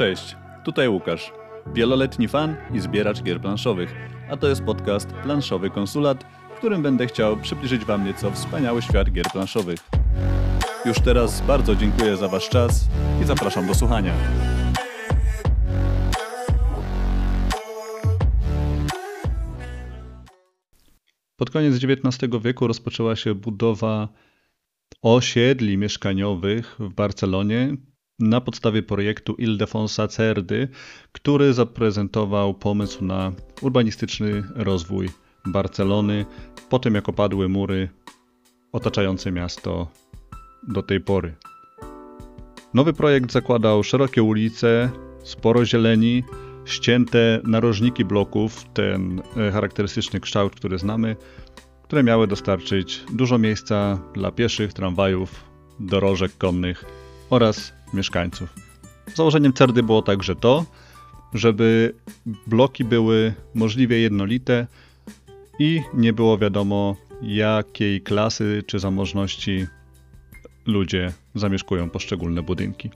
Cześć, tutaj Łukasz, wieloletni fan i zbieracz gier planszowych, a to jest podcast Planszowy Konsulat, w którym będę chciał przybliżyć Wam nieco wspaniały świat gier planszowych. Już teraz bardzo dziękuję za Wasz czas i zapraszam do słuchania. Pod koniec XIX wieku rozpoczęła się budowa osiedli mieszkaniowych w Barcelonie na podstawie projektu Ildefonsa Cerdy, który zaprezentował pomysł na urbanistyczny rozwój Barcelony po tym jak opadły mury otaczające miasto do tej pory. Nowy projekt zakładał szerokie ulice, sporo zieleni, ścięte narożniki bloków, ten e, charakterystyczny kształt, który znamy, które miały dostarczyć dużo miejsca dla pieszych, tramwajów, dorożek konnych oraz mieszkańców. Założeniem CERDY było także to, żeby bloki były możliwie jednolite i nie było wiadomo, jakiej klasy czy zamożności ludzie zamieszkują poszczególne budynki.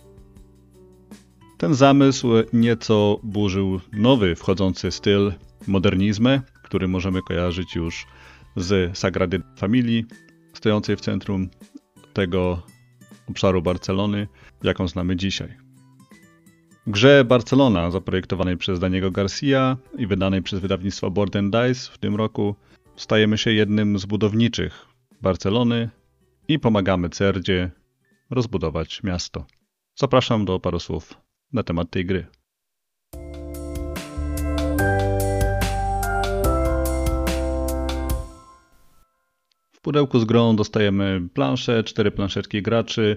Ten zamysł nieco burzył nowy wchodzący styl modernizmę, który możemy kojarzyć już z Sagrady Familii, stojącej w centrum tego obszaru Barcelony, jaką znamy dzisiaj. W grze Barcelona, zaprojektowanej przez Daniego Garcia i wydanej przez wydawnictwo Board Dice w tym roku, stajemy się jednym z budowniczych Barcelony i pomagamy Cerdzie rozbudować miasto. Zapraszam do paru słów na temat tej gry. W pudełku z grą dostajemy planszę, cztery planszetki graczy,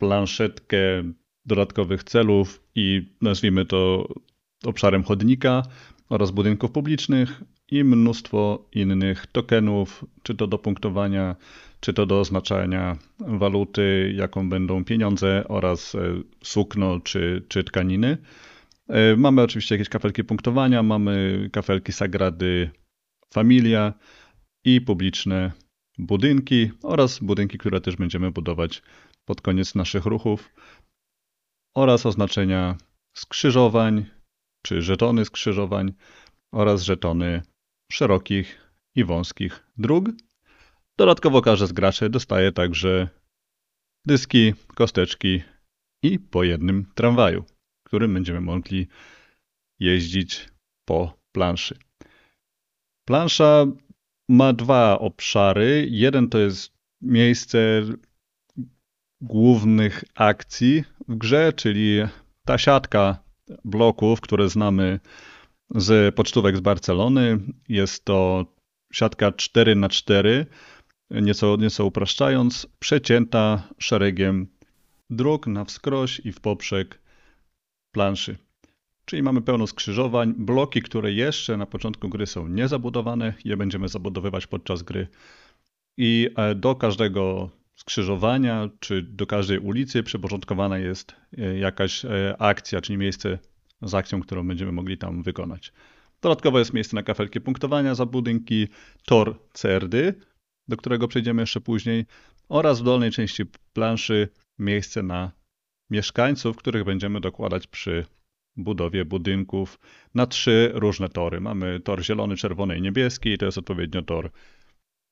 planszetkę dodatkowych celów i nazwijmy to obszarem chodnika oraz budynków publicznych i mnóstwo innych tokenów, czy to do punktowania, czy to do oznaczania waluty, jaką będą pieniądze oraz e, sukno czy, czy tkaniny. E, mamy oczywiście jakieś kafelki punktowania, mamy kafelki Sagrady Familia i publiczne budynki oraz budynki, które też będziemy budować pod koniec naszych ruchów oraz oznaczenia skrzyżowań czy żetony skrzyżowań oraz żetony szerokich i wąskich dróg. Dodatkowo każdy z graczy dostaje także dyski, kosteczki i po jednym tramwaju, którym będziemy mogli jeździć po planszy. Plansza ma dwa obszary. Jeden to jest miejsce głównych akcji w grze, czyli ta siatka bloków, które znamy z pocztówek z Barcelony. Jest to siatka 4 na 4 nieco, nieco upraszczając, przecięta szeregiem dróg na wskroś i w poprzek planszy. Czyli mamy pełno skrzyżowań, bloki, które jeszcze na początku gry są niezabudowane, je będziemy zabudowywać podczas gry. I e, do każdego skrzyżowania czy do każdej ulicy przyporządkowana jest e, jakaś e, akcja, czyli miejsce z akcją, którą będziemy mogli tam wykonać. Dodatkowo jest miejsce na kafelki punktowania za budynki, tor cerdy, do którego przejdziemy jeszcze później, oraz w dolnej części planszy miejsce na mieszkańców, których będziemy dokładać przy budowie budynków na trzy różne tory. Mamy tor zielony, czerwony i niebieski, to jest odpowiednio tor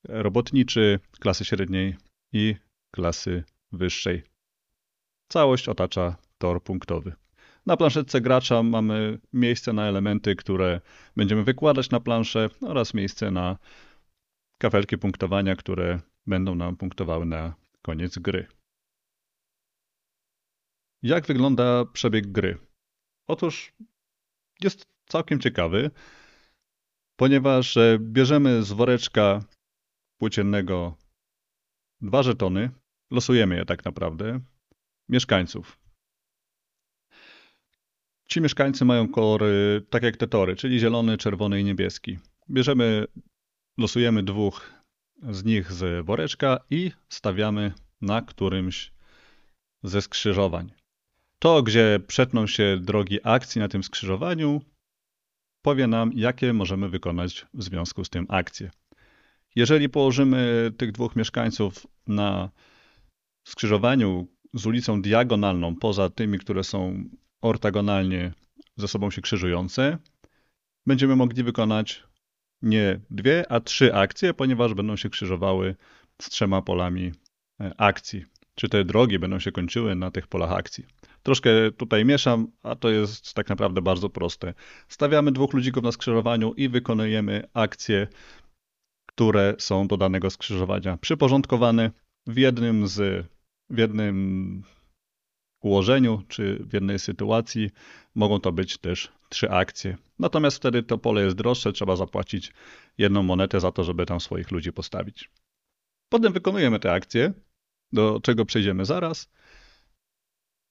robotniczy, klasy średniej i klasy wyższej. Całość otacza tor punktowy. Na planszetce gracza mamy miejsce na elementy, które będziemy wykładać na planszę oraz miejsce na kafelki punktowania, które będą nam punktowały na koniec gry. Jak wygląda przebieg gry? Otóż jest całkiem ciekawy, ponieważ bierzemy z woreczka płóciennego dwa żetony, losujemy je tak naprawdę, mieszkańców. Ci mieszkańcy mają kolory tak jak te tory, czyli zielony, czerwony i niebieski. Bierzemy, losujemy dwóch z nich z woreczka i stawiamy na którymś ze skrzyżowań. To, gdzie przetną się drogi akcji na tym skrzyżowaniu, powie nam, jakie możemy wykonać w związku z tym akcje. Jeżeli położymy tych dwóch mieszkańców na skrzyżowaniu z ulicą diagonalną, poza tymi, które są ortogonalnie ze sobą się krzyżujące, będziemy mogli wykonać nie dwie, a trzy akcje, ponieważ będą się krzyżowały z trzema polami e, akcji. Czy te drogi będą się kończyły na tych polach akcji. Troszkę tutaj mieszam, a to jest tak naprawdę bardzo proste. Stawiamy dwóch ludzików na skrzyżowaniu i wykonujemy akcje, które są do danego skrzyżowania przyporządkowane w jednym z w jednym ułożeniu czy w jednej sytuacji mogą to być też trzy akcje. Natomiast wtedy to pole jest droższe, trzeba zapłacić jedną monetę za to, żeby tam swoich ludzi postawić. Potem wykonujemy te akcje, do czego przejdziemy zaraz.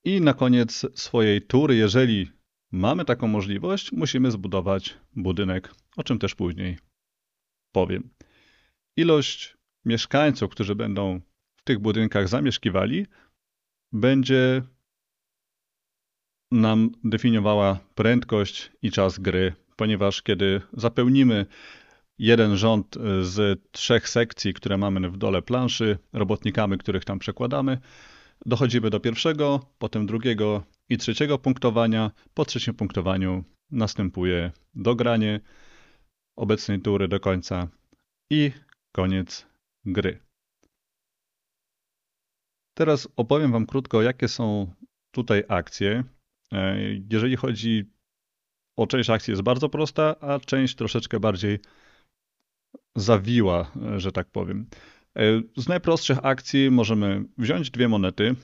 I na koniec swojej tury, jeżeli mamy taką możliwość, musimy zbudować budynek, o czym też później powiem. Ilość mieszkańców, którzy będą w tych budynkach zamieszkiwali, będzie nam definiowała prędkość i czas gry, ponieważ kiedy zapełnimy jeden rząd z trzech sekcji, które mamy w dole planszy, robotnikami, których tam przekładamy, dochodzimy do pierwszego, potem drugiego i trzeciego punktowania. Po trzecim punktowaniu następuje dogranie obecnej tury do końca i koniec gry. Teraz opowiem Wam krótko, jakie są tutaj akcje. E, jeżeli chodzi o część akcji, jest bardzo prosta, a część troszeczkę bardziej zawiła, że tak powiem. E, z najprostszych akcji możemy wziąć dwie monety,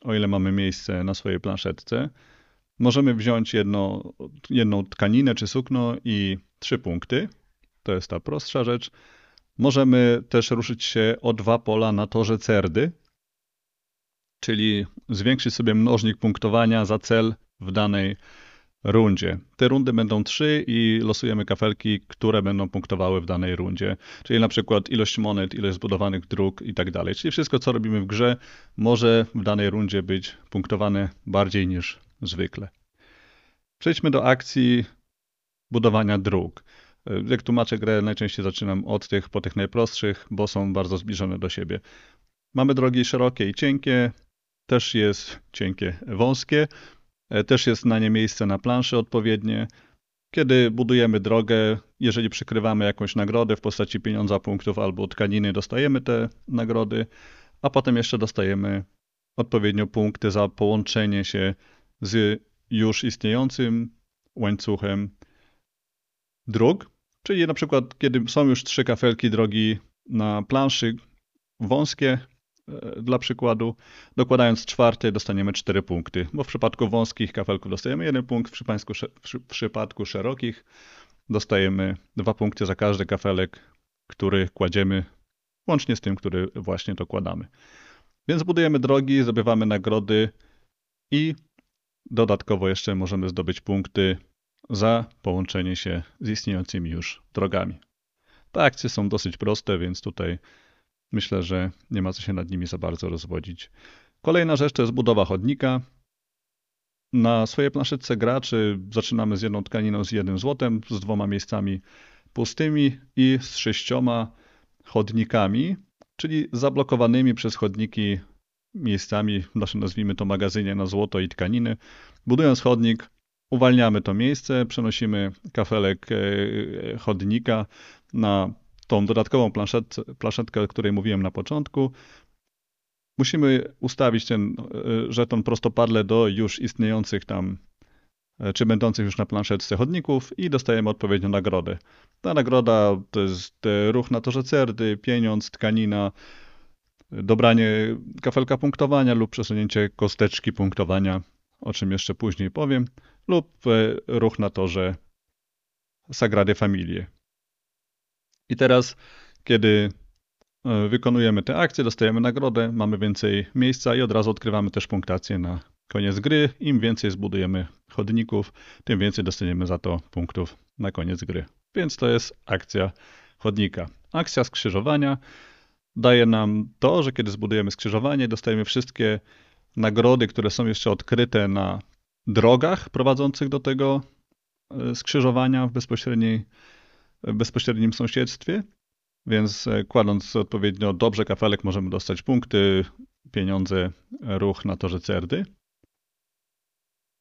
o ile mamy miejsce na swojej planszetce. Możemy wziąć jedno, jedną tkaninę czy sukno i trzy punkty. To jest ta prostsza rzecz. Możemy też ruszyć się o dwa pola na torze cerdy, czyli zwiększyć sobie mnożnik punktowania za cel w danej rundzie. Te rundy będą trzy i losujemy kafelki, które będą punktowały w danej rundzie. Czyli na przykład ilość monet, ilość zbudowanych dróg i tak dalej. Czyli wszystko, co robimy w grze, może w danej rundzie być punktowane bardziej niż zwykle. Przejdźmy do akcji budowania dróg. Jak tłumaczę grę, najczęściej zaczynam od tych po tych najprostszych, bo są bardzo zbliżone do siebie. Mamy drogi szerokie i cienkie, też jest cienkie, wąskie, e, też jest na nie miejsce na planszy odpowiednie. Kiedy budujemy drogę, jeżeli przykrywamy jakąś nagrodę w postaci pieniądza, punktów albo tkaniny, dostajemy te nagrody, a potem jeszcze dostajemy odpowiednio punkty za połączenie się z już istniejącym łańcuchem dróg. Czyli na przykład, kiedy są już trzy kafelki drogi na planszy wąskie, E, dla przykładu, dokładając czwarty dostaniemy 4 punkty, bo w przypadku wąskich kafelków dostajemy 1 punkt, w przypadku, w przypadku szerokich dostajemy 2 punkty za każdy kafelek, który kładziemy, łącznie z tym, który właśnie dokładamy. Więc budujemy drogi, zdobywamy nagrody i dodatkowo jeszcze możemy zdobyć punkty za połączenie się z istniejącymi już drogami. Te akcje są dosyć proste, więc tutaj Myślę, że nie ma co się nad nimi za bardzo rozwodzić. Kolejna rzecz to jest budowa chodnika. Na swojej planszetce graczy zaczynamy z jedną tkaniną z jednym złotem, z dwoma miejscami pustymi i z sześcioma chodnikami, czyli zablokowanymi przez chodniki miejscami, nasze nazwijmy to magazynie na złoto i tkaniny. Budując chodnik, uwalniamy to miejsce, przenosimy kafelek e, chodnika na tą dodatkową planszetkę, planszetkę, o której mówiłem na początku, musimy ustawić ten e, żeton prostopadle do już istniejących tam, e, czy będących już na planszetce chodników i dostajemy odpowiednią nagrodę. Ta nagroda to jest e, ruch na torze cerdy, pieniądz, tkanina, dobranie kafelka punktowania lub przesunięcie kosteczki punktowania, o czym jeszcze później powiem, lub ruch na torze Sagrady Familie. I teraz, kiedy e, wykonujemy te akcje, dostajemy nagrodę, mamy więcej miejsca i od razu odkrywamy też punktację na koniec gry. Im więcej zbudujemy chodników, tym więcej dostaniemy za to punktów na koniec gry. Więc to jest akcja chodnika. Akcja skrzyżowania daje nam to, że kiedy zbudujemy skrzyżowanie, dostajemy wszystkie nagrody, które są jeszcze odkryte na drogach prowadzących do tego e, skrzyżowania w bezpośredniej w bezpośrednim sąsiedztwie, więc e, kładąc odpowiednio dobrze kafelek możemy dostać punkty, pieniądze, ruch na torze cerdy.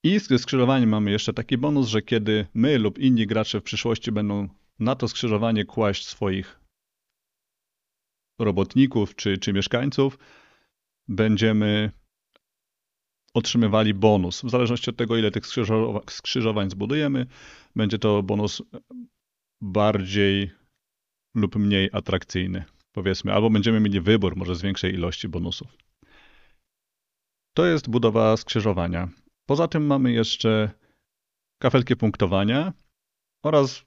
I z skrzyżowaniem mamy jeszcze taki bonus, że kiedy my lub inni gracze w przyszłości będą na to skrzyżowanie kłaść swoich robotników czy, czy mieszkańców, będziemy otrzymywali bonus. W zależności od tego, ile tych skrzyżowań zbudujemy, będzie to bonus bardziej lub mniej atrakcyjny, powiedzmy, albo będziemy mieli wybór może z większej ilości bonusów. To jest budowa skrzyżowania. Poza tym mamy jeszcze kafelki punktowania oraz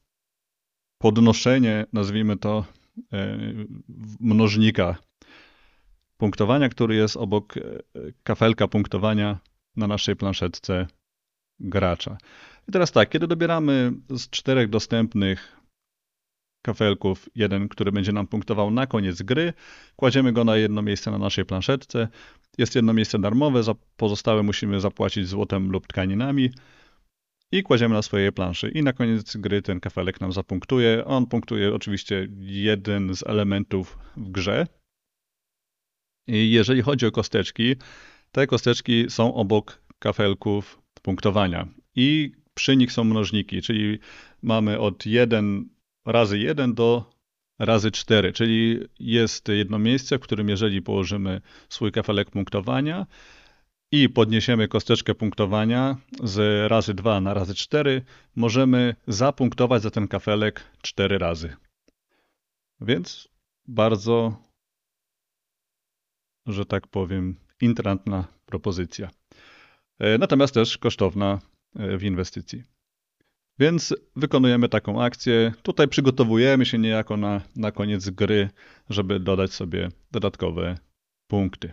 podnoszenie, nazwijmy to, e, mnożnika punktowania, który jest obok e, kafelka punktowania na naszej planszetce gracza. I teraz tak, kiedy dobieramy z czterech dostępnych kafelków, jeden, który będzie nam punktował na koniec gry, kładziemy go na jedno miejsce na naszej planszetce. Jest jedno miejsce darmowe, za pozostałe musimy zapłacić złotem lub tkaninami i kładziemy na swojej planszy. I na koniec gry ten kafelek nam zapunktuje. On punktuje oczywiście jeden z elementów w grze. Jeżeli chodzi o kosteczki, te kosteczki są obok kafelków punktowania. I przy nich są mnożniki, czyli mamy od 1 razy 1 do razy 4, czyli jest jedno miejsce, w którym jeżeli położymy swój kafelek punktowania i podniesiemy kosteczkę punktowania z razy 2 na razy 4, możemy zapunktować za ten kafelek 4 razy. Więc bardzo, że tak powiem, intratna propozycja. E, natomiast też kosztowna e, w inwestycji. Więc wykonujemy taką akcję. Tutaj przygotowujemy się niejako na, na koniec gry, żeby dodać sobie dodatkowe punkty.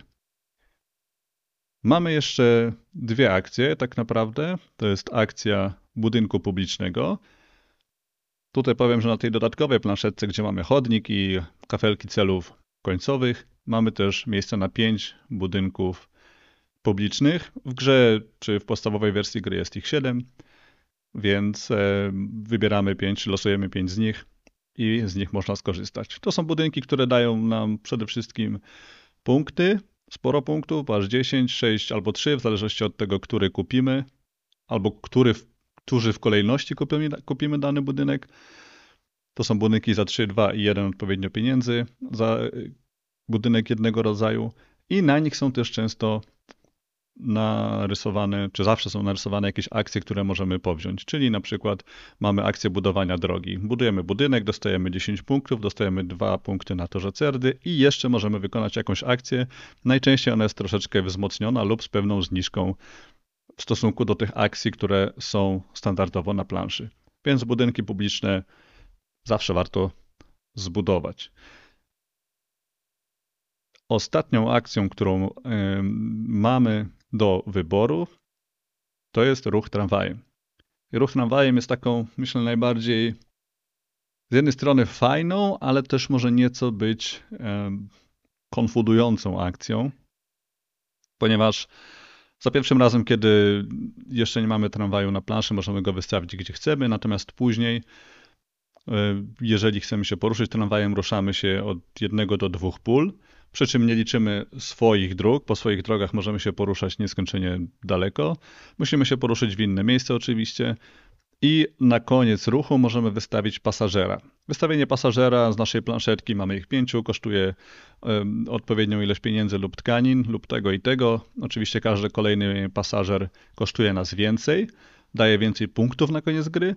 Mamy jeszcze dwie akcje, tak naprawdę. To jest akcja budynku publicznego. Tutaj powiem, że na tej dodatkowej planszetce, gdzie mamy chodnik i kafelki celów końcowych, mamy też miejsce na pięć budynków publicznych. W grze, czy w podstawowej wersji gry jest ich siedem więc e, wybieramy pięć, losujemy pięć z nich i z nich można skorzystać. To są budynki, które dają nam przede wszystkim punkty, sporo punktów, aż 10, 6 albo 3, w zależności od tego, który kupimy, albo który, którzy w kolejności kupimy, kupimy dany budynek. To są budynki za 3, 2 i 1 odpowiednio pieniędzy za budynek jednego rodzaju i na nich są też często narysowane, czy zawsze są narysowane jakieś akcje, które możemy powziąć. Czyli na przykład mamy akcję budowania drogi. Budujemy budynek, dostajemy 10 punktów, dostajemy 2 punkty na torze cerdy i jeszcze możemy wykonać jakąś akcję. Najczęściej ona jest troszeczkę wzmocniona lub z pewną zniżką w stosunku do tych akcji, które są standardowo na planszy. Więc budynki publiczne zawsze warto zbudować. Ostatnią akcją, którą mamy do wyboru, to jest ruch tramwajem. Ruch tramwajem jest taką, myślę, najbardziej z jednej strony fajną, ale też może nieco być konfudującą akcją, ponieważ za pierwszym razem, kiedy jeszcze nie mamy tramwaju na planszy, możemy go wystawić gdzie chcemy, natomiast później, jeżeli chcemy się poruszyć tramwajem, ruszamy się od jednego do dwóch pól przy czym nie liczymy swoich dróg. Po swoich drogach możemy się poruszać nieskończenie daleko. Musimy się poruszyć w inne miejsce oczywiście. I na koniec ruchu możemy wystawić pasażera. Wystawienie pasażera z naszej planszetki, mamy ich pięciu, kosztuje odpowiednią ilość pieniędzy lub tkanin, lub tego i tego. Oczywiście każdy kolejny pasażer kosztuje nas więcej, daje więcej punktów na koniec gry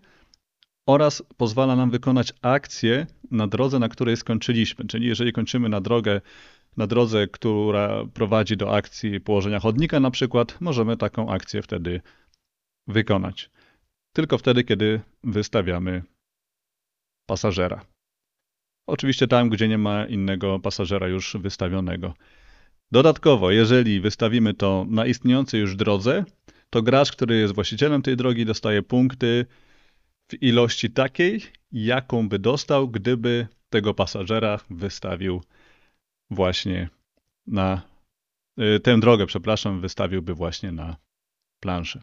oraz pozwala nam wykonać akcję na drodze, na której skończyliśmy. Czyli jeżeli kończymy na drogę na drodze, która prowadzi do akcji położenia chodnika na przykład, możemy taką akcję wtedy wykonać. Tylko wtedy, kiedy wystawiamy pasażera. Oczywiście tam, gdzie nie ma innego pasażera już wystawionego. Dodatkowo, jeżeli wystawimy to na istniejącej już drodze, to gracz, który jest właścicielem tej drogi, dostaje punkty ilości takiej, jaką by dostał, gdyby tego pasażera wystawił właśnie na y, tę drogę, przepraszam, wystawiłby właśnie na planszę.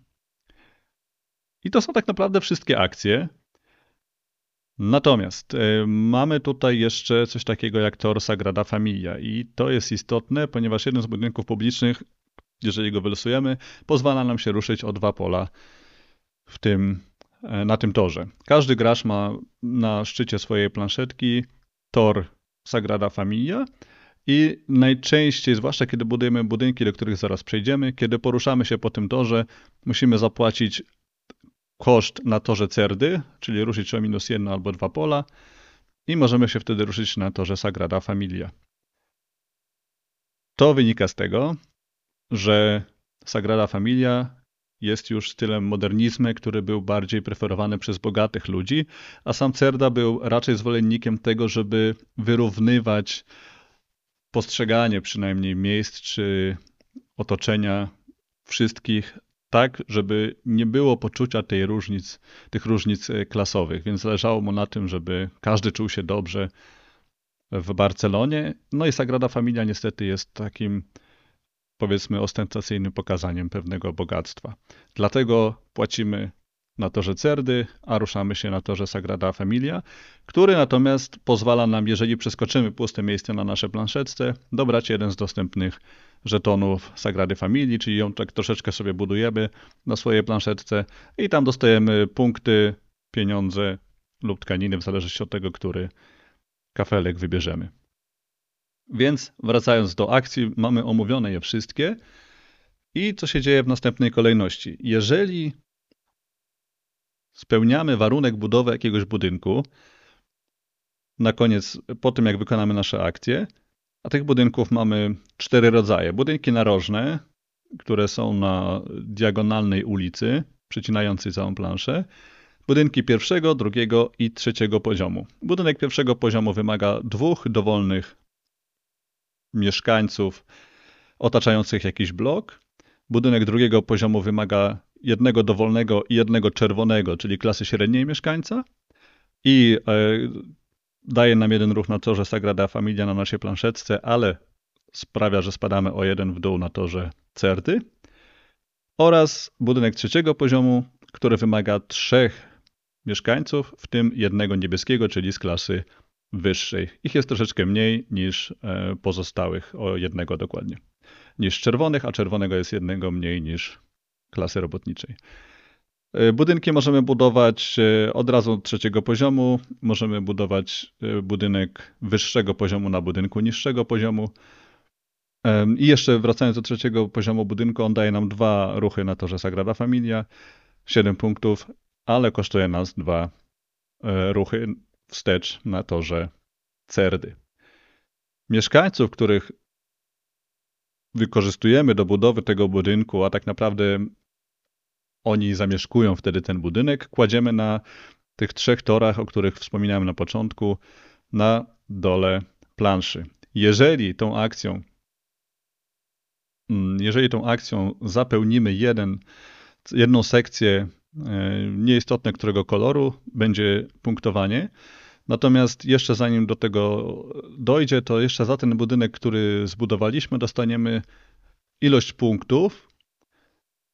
I to są tak naprawdę wszystkie akcje. Natomiast y, mamy tutaj jeszcze coś takiego jak Tor Sagrada Familia i to jest istotne, ponieważ jeden z budynków publicznych jeżeli go wylosujemy, pozwala nam się ruszyć o dwa pola w tym, na tym torze. Każdy gracz ma na szczycie swojej planszetki tor Sagrada Familia i najczęściej, zwłaszcza kiedy budujemy budynki, do których zaraz przejdziemy, kiedy poruszamy się po tym torze, musimy zapłacić koszt na torze Cerdy, czyli ruszyć o minus jedno albo dwa pola i możemy się wtedy ruszyć na torze Sagrada Familia. To wynika z tego, że Sagrada Familia jest już stylem modernizmu, który był bardziej preferowany przez bogatych ludzi, a sam Cerda był raczej zwolennikiem tego, żeby wyrównywać postrzeganie przynajmniej miejsc czy otoczenia wszystkich tak, żeby nie było poczucia tej różnic, tych różnic e, klasowych, więc zależało mu na tym, żeby każdy czuł się dobrze w Barcelonie. No i Sagrada Familia niestety jest takim powiedzmy ostentacyjnym pokazaniem pewnego bogactwa. Dlatego płacimy na torze Cerdy, a ruszamy się na torze Sagrada Familia, który natomiast pozwala nam, jeżeli przeskoczymy puste miejsce na naszej planszetce, dobrać jeden z dostępnych żetonów Sagrady Familii, czyli ją tak troszeczkę sobie budujemy na swojej planszetce i tam dostajemy punkty, pieniądze lub tkaniny, w zależności od tego, który kafelek wybierzemy. Więc wracając do akcji, mamy omówione je wszystkie. I co się dzieje w następnej kolejności? Jeżeli spełniamy warunek budowy jakiegoś budynku, na koniec, po tym jak wykonamy nasze akcje, a tych budynków mamy cztery rodzaje. Budynki narożne, które są na diagonalnej ulicy, przecinającej całą planszę. Budynki pierwszego, drugiego i trzeciego poziomu. Budynek pierwszego poziomu wymaga dwóch dowolnych mieszkańców otaczających jakiś blok. Budynek drugiego poziomu wymaga jednego dowolnego i jednego czerwonego, czyli klasy średniej mieszkańca. I e, daje nam jeden ruch na torze Sagrada Familia na naszej planszetce, ale sprawia, że spadamy o jeden w dół na torze Certy. Oraz budynek trzeciego poziomu, który wymaga trzech mieszkańców, w tym jednego niebieskiego, czyli z klasy wyższej. Ich jest troszeczkę mniej niż e, pozostałych, o jednego dokładnie. Niż czerwonych, a czerwonego jest jednego mniej niż klasy robotniczej. E, budynki możemy budować e, od razu od trzeciego poziomu. Możemy budować budynek wyższego poziomu na budynku niższego poziomu. I jeszcze wracając do trzeciego poziomu budynku, on daje nam dwa ruchy na torze Sagrada Familia, 7 punktów, ale kosztuje nas dwa ruchy wstecz na torze Cerdy. Mieszkańców, których wykorzystujemy do budowy tego budynku, a tak naprawdę oni zamieszkują wtedy ten budynek, kładziemy na tych trzech torach, o których wspominałem na początku, na dole planszy. Jeżeli tą akcją mm, jeżeli tą akcją zapełnimy jeden, jedną sekcję e, nieistotne którego koloru, będzie punktowanie. Natomiast jeszcze zanim do tego dojdzie, to jeszcze za ten budynek, który zbudowaliśmy, dostaniemy ilość punktów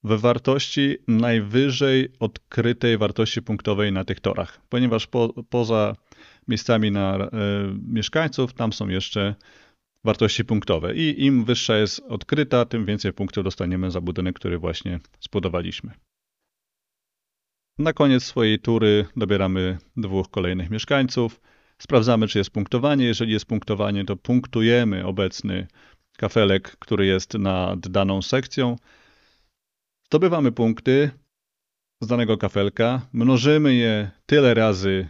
we wartości najwyżej odkrytej wartości punktowej na tych torach, ponieważ po, poza miejscami na e, mieszkańców tam są jeszcze wartości punktowe i im wyższa jest odkryta, tym więcej punktów dostaniemy za budynek, który właśnie zbudowaliśmy. Na koniec swojej tury dobieramy dwóch kolejnych mieszkańców. Sprawdzamy, czy jest punktowanie. Jeżeli jest punktowanie, to punktujemy obecny kafelek, który jest nad daną sekcją. Zdobywamy punkty z danego kafelka, mnożymy je tyle razy,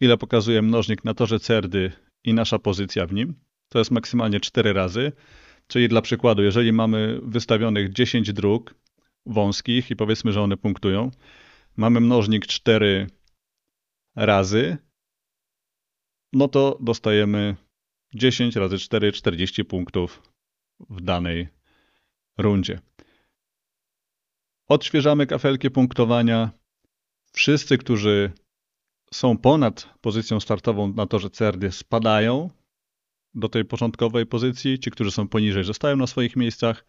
ile pokazuje mnożnik na torze cerdy i nasza pozycja w nim. To jest maksymalnie 4 razy. Czyli dla przykładu, jeżeli mamy wystawionych 10 dróg wąskich i powiedzmy, że one punktują, mamy mnożnik 4 razy, no to dostajemy 10 razy 4, 40 punktów w danej rundzie. Odświeżamy kafelki punktowania. Wszyscy, którzy są ponad pozycją startową na torze CRD spadają do tej początkowej pozycji. Ci, którzy są poniżej, zostają na swoich miejscach.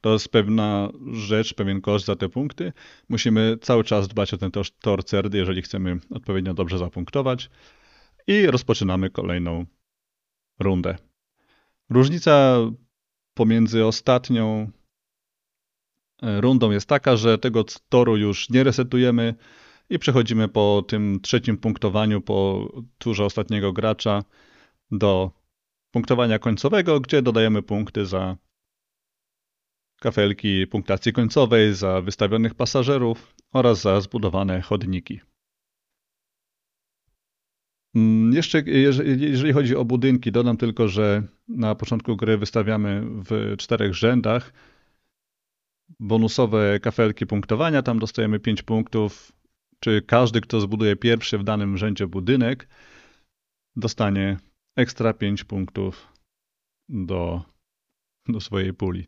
To jest pewna rzecz, pewien koszt za te punkty. Musimy cały czas dbać o ten tor cerdy, jeżeli chcemy odpowiednio dobrze zapunktować. I rozpoczynamy kolejną rundę. Różnica pomiędzy ostatnią rundą jest taka, że tego toru już nie resetujemy i przechodzimy po tym trzecim punktowaniu, po turze ostatniego gracza do punktowania końcowego, gdzie dodajemy punkty za kafelki punktacji końcowej, za wystawionych pasażerów oraz za zbudowane chodniki. Mm, jeszcze jeżeli chodzi o budynki, dodam tylko, że na początku gry wystawiamy w czterech rzędach bonusowe kafelki punktowania, tam dostajemy 5 punktów. Czy każdy, kto zbuduje pierwszy w danym rzędzie budynek, dostanie ekstra 5 punktów do, do swojej puli.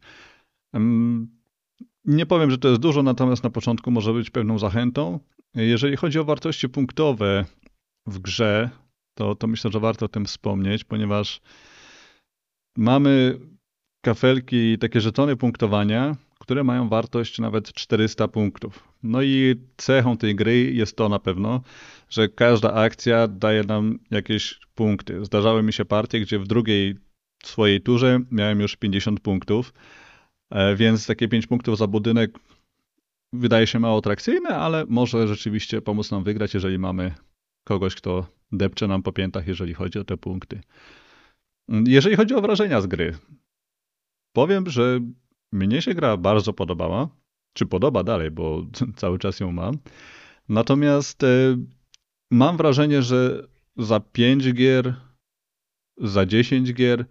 Nie powiem, że to jest dużo, natomiast na początku może być pewną zachętą. Jeżeli chodzi o wartości punktowe w grze, to, to myślę, że warto o tym wspomnieć, ponieważ mamy kafelki, takie żetony punktowania, które mają wartość nawet 400 punktów. No i cechą tej gry jest to na pewno, że każda akcja daje nam jakieś punkty. Zdarzały mi się partie, gdzie w drugiej swojej turze miałem już 50 punktów, więc takie 5 punktów za budynek wydaje się mało atrakcyjne, ale może rzeczywiście pomóc nam wygrać, jeżeli mamy kogoś, kto depcze nam po piętach, jeżeli chodzi o te punkty. Jeżeli chodzi o wrażenia z gry, powiem, że mnie się gra bardzo podobała, czy podoba dalej, bo cały czas ją mam. Natomiast e, mam wrażenie, że za 5 gier, za 10 gier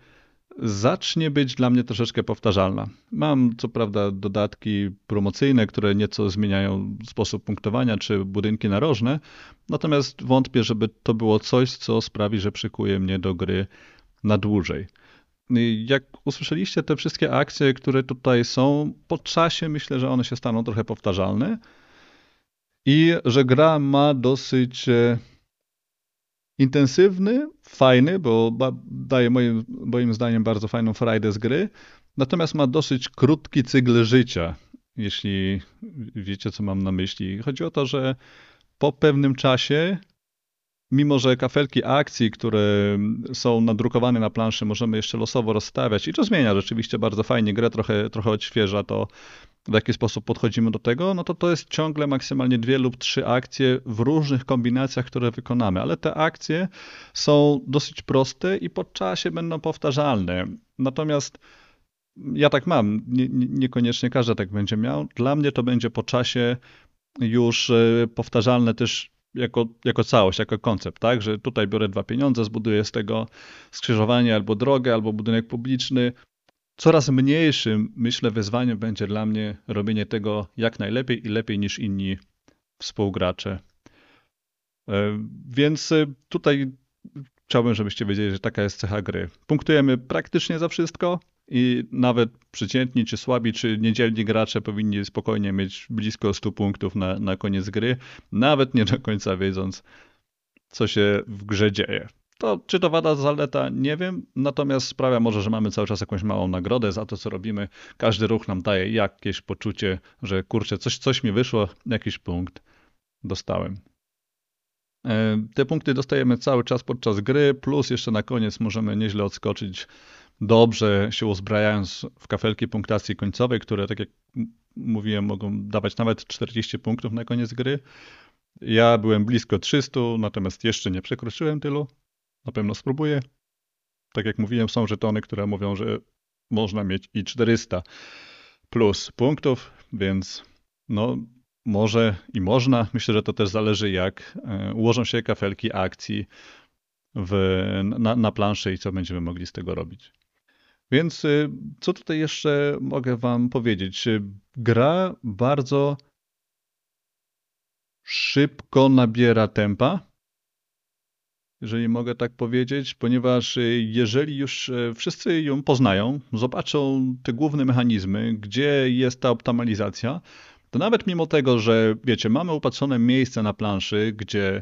zacznie być dla mnie troszeczkę powtarzalna. Mam co prawda dodatki promocyjne, które nieco zmieniają sposób punktowania czy budynki narożne, natomiast wątpię, żeby to było coś, co sprawi, że przykuje mnie do gry na dłużej. Jak usłyszeliście te wszystkie akcje, które tutaj są, po czasie myślę, że one się staną trochę powtarzalne i że gra ma dosyć e, intensywny, fajny, bo daje moim, moim zdaniem bardzo fajną frajdę z gry, natomiast ma dosyć krótki cykl życia, jeśli wiecie, co mam na myśli. Chodzi o to, że po pewnym czasie mimo że kafelki akcji, które są nadrukowane na planszy, możemy jeszcze losowo rozstawiać i to zmienia rzeczywiście bardzo fajnie grę, trochę, trochę odświeża to, w jaki sposób podchodzimy do tego, no to to jest ciągle maksymalnie dwie lub trzy akcje w różnych kombinacjach, które wykonamy, ale te akcje są dosyć proste i po czasie będą powtarzalne. Natomiast ja tak mam, nie, niekoniecznie każdy tak będzie miał. Dla mnie to będzie po czasie już e, powtarzalne też jako, jako całość, jako koncept, tak? Że tutaj biorę dwa pieniądze, zbuduję z tego skrzyżowanie albo drogę, albo budynek publiczny. Coraz mniejszym, myślę, wyzwaniem będzie dla mnie robienie tego jak najlepiej i lepiej niż inni współgracze. E, więc e, tutaj chciałbym, żebyście wiedzieli, że taka jest cecha gry. Punktujemy praktycznie za wszystko, i nawet przeciętni, czy słabi, czy niedzielni gracze powinni spokojnie mieć blisko 100 punktów na, na koniec gry, nawet nie do końca wiedząc, co się w grze dzieje. To czy to wada, zaleta, nie wiem, natomiast sprawia może, że mamy cały czas jakąś małą nagrodę za to, co robimy. Każdy ruch nam daje jakieś poczucie, że kurczę, coś, coś mi wyszło, jakiś punkt dostałem. E, te punkty dostajemy cały czas podczas gry, plus jeszcze na koniec możemy nieźle odskoczyć dobrze się uzbrajając w kafelki punktacji końcowej, które, tak jak mówiłem, mogą dawać nawet 40 punktów na koniec gry. Ja byłem blisko 300, natomiast jeszcze nie przekroczyłem tylu. Na pewno spróbuję. Tak jak mówiłem, są żetony, które mówią, że można mieć i 400 plus punktów, więc no może i można. Myślę, że to też zależy jak e, ułożą się kafelki akcji w, na, na planszy i co będziemy mogli z tego robić. Więc y, co tutaj jeszcze mogę Wam powiedzieć? Gra bardzo szybko nabiera tempa, jeżeli mogę tak powiedzieć, ponieważ y, jeżeli już y, wszyscy ją poznają, zobaczą te główne mechanizmy, gdzie jest ta optymalizacja, to nawet mimo tego, że wiecie, mamy upatrzone miejsce na planszy, gdzie,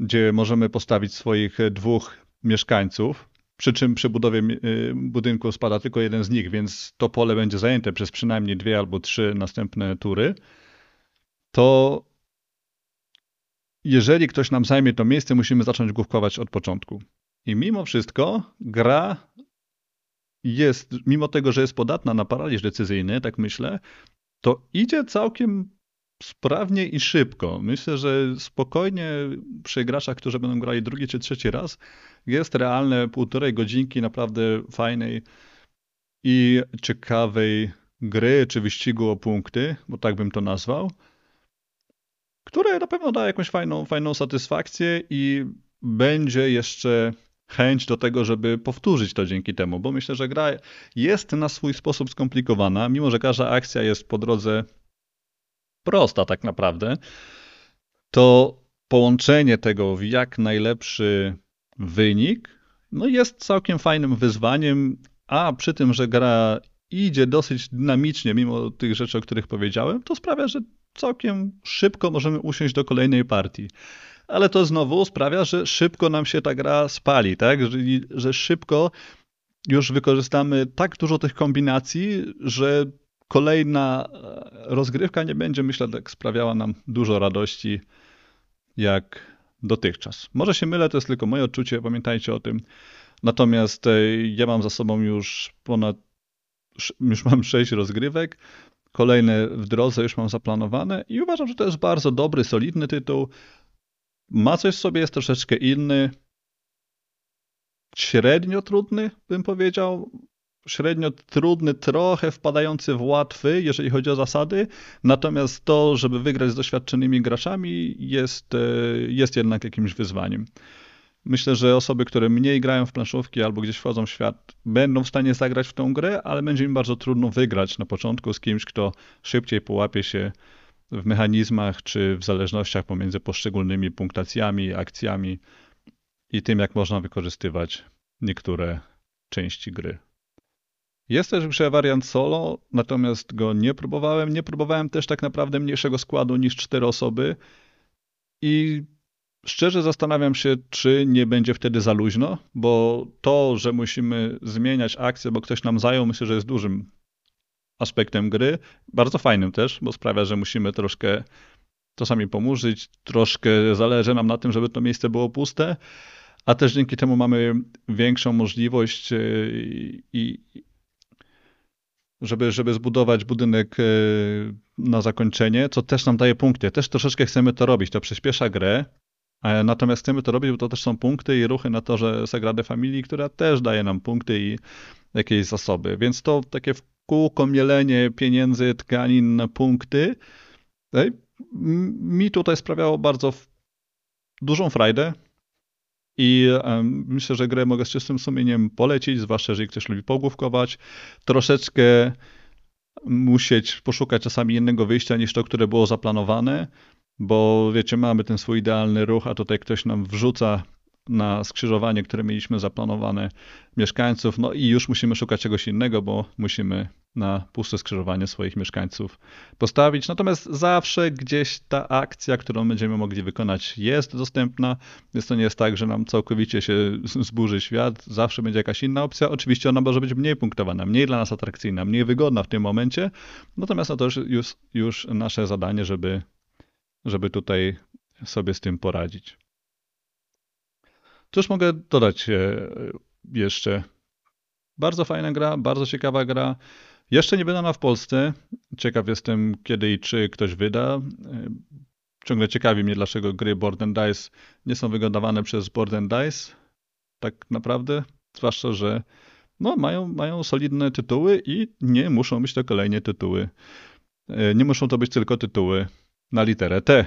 gdzie możemy postawić swoich dwóch mieszkańców, przy czym przy budowie y, budynku spada tylko jeden z nich, więc to pole będzie zajęte przez przynajmniej dwie albo trzy następne tury, to jeżeli ktoś nam zajmie to miejsce, musimy zacząć główkować od początku. I mimo wszystko gra jest, mimo tego, że jest podatna na paraliż decyzyjny, tak myślę, to idzie całkiem sprawnie i szybko. Myślę, że spokojnie przy graczach, którzy będą grali drugi czy trzeci raz, jest realne półtorej godzinki naprawdę fajnej i ciekawej gry czy wyścigu o punkty, bo tak bym to nazwał, które na pewno da jakąś fajną, fajną satysfakcję i będzie jeszcze chęć do tego, żeby powtórzyć to dzięki temu, bo myślę, że gra jest na swój sposób skomplikowana, mimo że każda akcja jest po drodze prosta tak naprawdę, to połączenie tego w jak najlepszy wynik no jest całkiem fajnym wyzwaniem, a przy tym, że gra idzie dosyć dynamicznie, mimo tych rzeczy, o których powiedziałem, to sprawia, że całkiem szybko możemy usiąść do kolejnej partii. Ale to znowu sprawia, że szybko nam się ta gra spali, tak? Że, że szybko już wykorzystamy tak dużo tych kombinacji, że kolejna e, rozgrywka nie będzie, myślę, tak sprawiała nam dużo radości jak dotychczas. Może się mylę, to jest tylko moje odczucie, pamiętajcie o tym. Natomiast e, ja mam za sobą już ponad, już mam sześć rozgrywek, kolejne w drodze już mam zaplanowane i uważam, że to jest bardzo dobry, solidny tytuł. Ma coś w sobie, jest troszeczkę inny, średnio trudny, bym powiedział średnio trudny, trochę wpadający w łatwy, jeżeli chodzi o zasady. Natomiast to, żeby wygrać z doświadczonymi graczami, jest, e, jest jednak jakimś wyzwaniem. Myślę, że osoby, które mniej grają w planszówki albo gdzieś wchodzą w świat, będą w stanie zagrać w tą grę, ale będzie im bardzo trudno wygrać na początku z kimś, kto szybciej połapie się w mechanizmach czy w zależnościach pomiędzy poszczególnymi punktacjami, akcjami i tym, jak można wykorzystywać niektóre części gry. Jest też grze wariant solo, natomiast go nie próbowałem. Nie próbowałem też tak naprawdę mniejszego składu niż cztery osoby i szczerze zastanawiam się, czy nie będzie wtedy za luźno, bo to, że musimy zmieniać akcję, bo ktoś nam zajął, myślę, że jest dużym aspektem gry. Bardzo fajnym też, bo sprawia, że musimy troszkę czasami pomurzyć, troszkę zależy nam na tym, żeby to miejsce było puste, a też dzięki temu mamy większą możliwość i, i żeby, żeby zbudować budynek e, na zakończenie, co też nam daje punkty. Też troszeczkę chcemy to robić, to przyspiesza grę, natomiast chcemy to robić, bo to też są punkty i ruchy na torze Sagrady Familii, która też daje nam punkty i jakieś zasoby. Więc to takie w kółko mielenie pieniędzy, tkanin na punkty mi tutaj sprawiało bardzo dużą frajdę. I myślę, że grę mogę z czystym sumieniem polecić, zwłaszcza jeżeli ktoś lubi pogłówkować. Troszeczkę musieć poszukać czasami innego wyjścia niż to, które było zaplanowane, bo wiecie, mamy ten swój idealny ruch, a tutaj ktoś nam wrzuca na skrzyżowanie, które mieliśmy zaplanowane mieszkańców, no i już musimy szukać czegoś innego, bo musimy na puste skrzyżowanie swoich mieszkańców postawić. Natomiast zawsze gdzieś ta akcja, którą będziemy mogli wykonać, jest dostępna. Więc to nie jest tak, że nam całkowicie się zburzy świat. Zawsze będzie jakaś inna opcja. Oczywiście ona może być mniej punktowana, mniej dla nas atrakcyjna, mniej wygodna w tym momencie. Natomiast no to już, już nasze zadanie, żeby, żeby tutaj sobie z tym poradzić. Cóż mogę dodać e, jeszcze? Bardzo fajna gra, bardzo ciekawa gra. Jeszcze nie wydana w Polsce. Ciekaw jestem, kiedy i czy ktoś wyda. E, ciągle ciekawi mnie, dlaczego gry Board and Dice nie są wydawane przez Board and Dice. Tak naprawdę. Zwłaszcza, że no, mają, mają solidne tytuły i nie muszą być to kolejne tytuły. E, nie muszą to być tylko tytuły na literę T.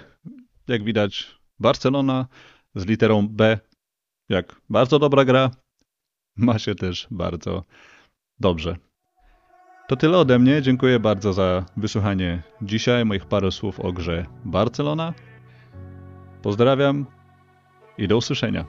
Jak widać, Barcelona z literą B jak bardzo dobra gra, ma się też bardzo dobrze. To tyle ode mnie. Dziękuję bardzo za wysłuchanie dzisiaj moich paru słów o grze Barcelona. Pozdrawiam i do usłyszenia.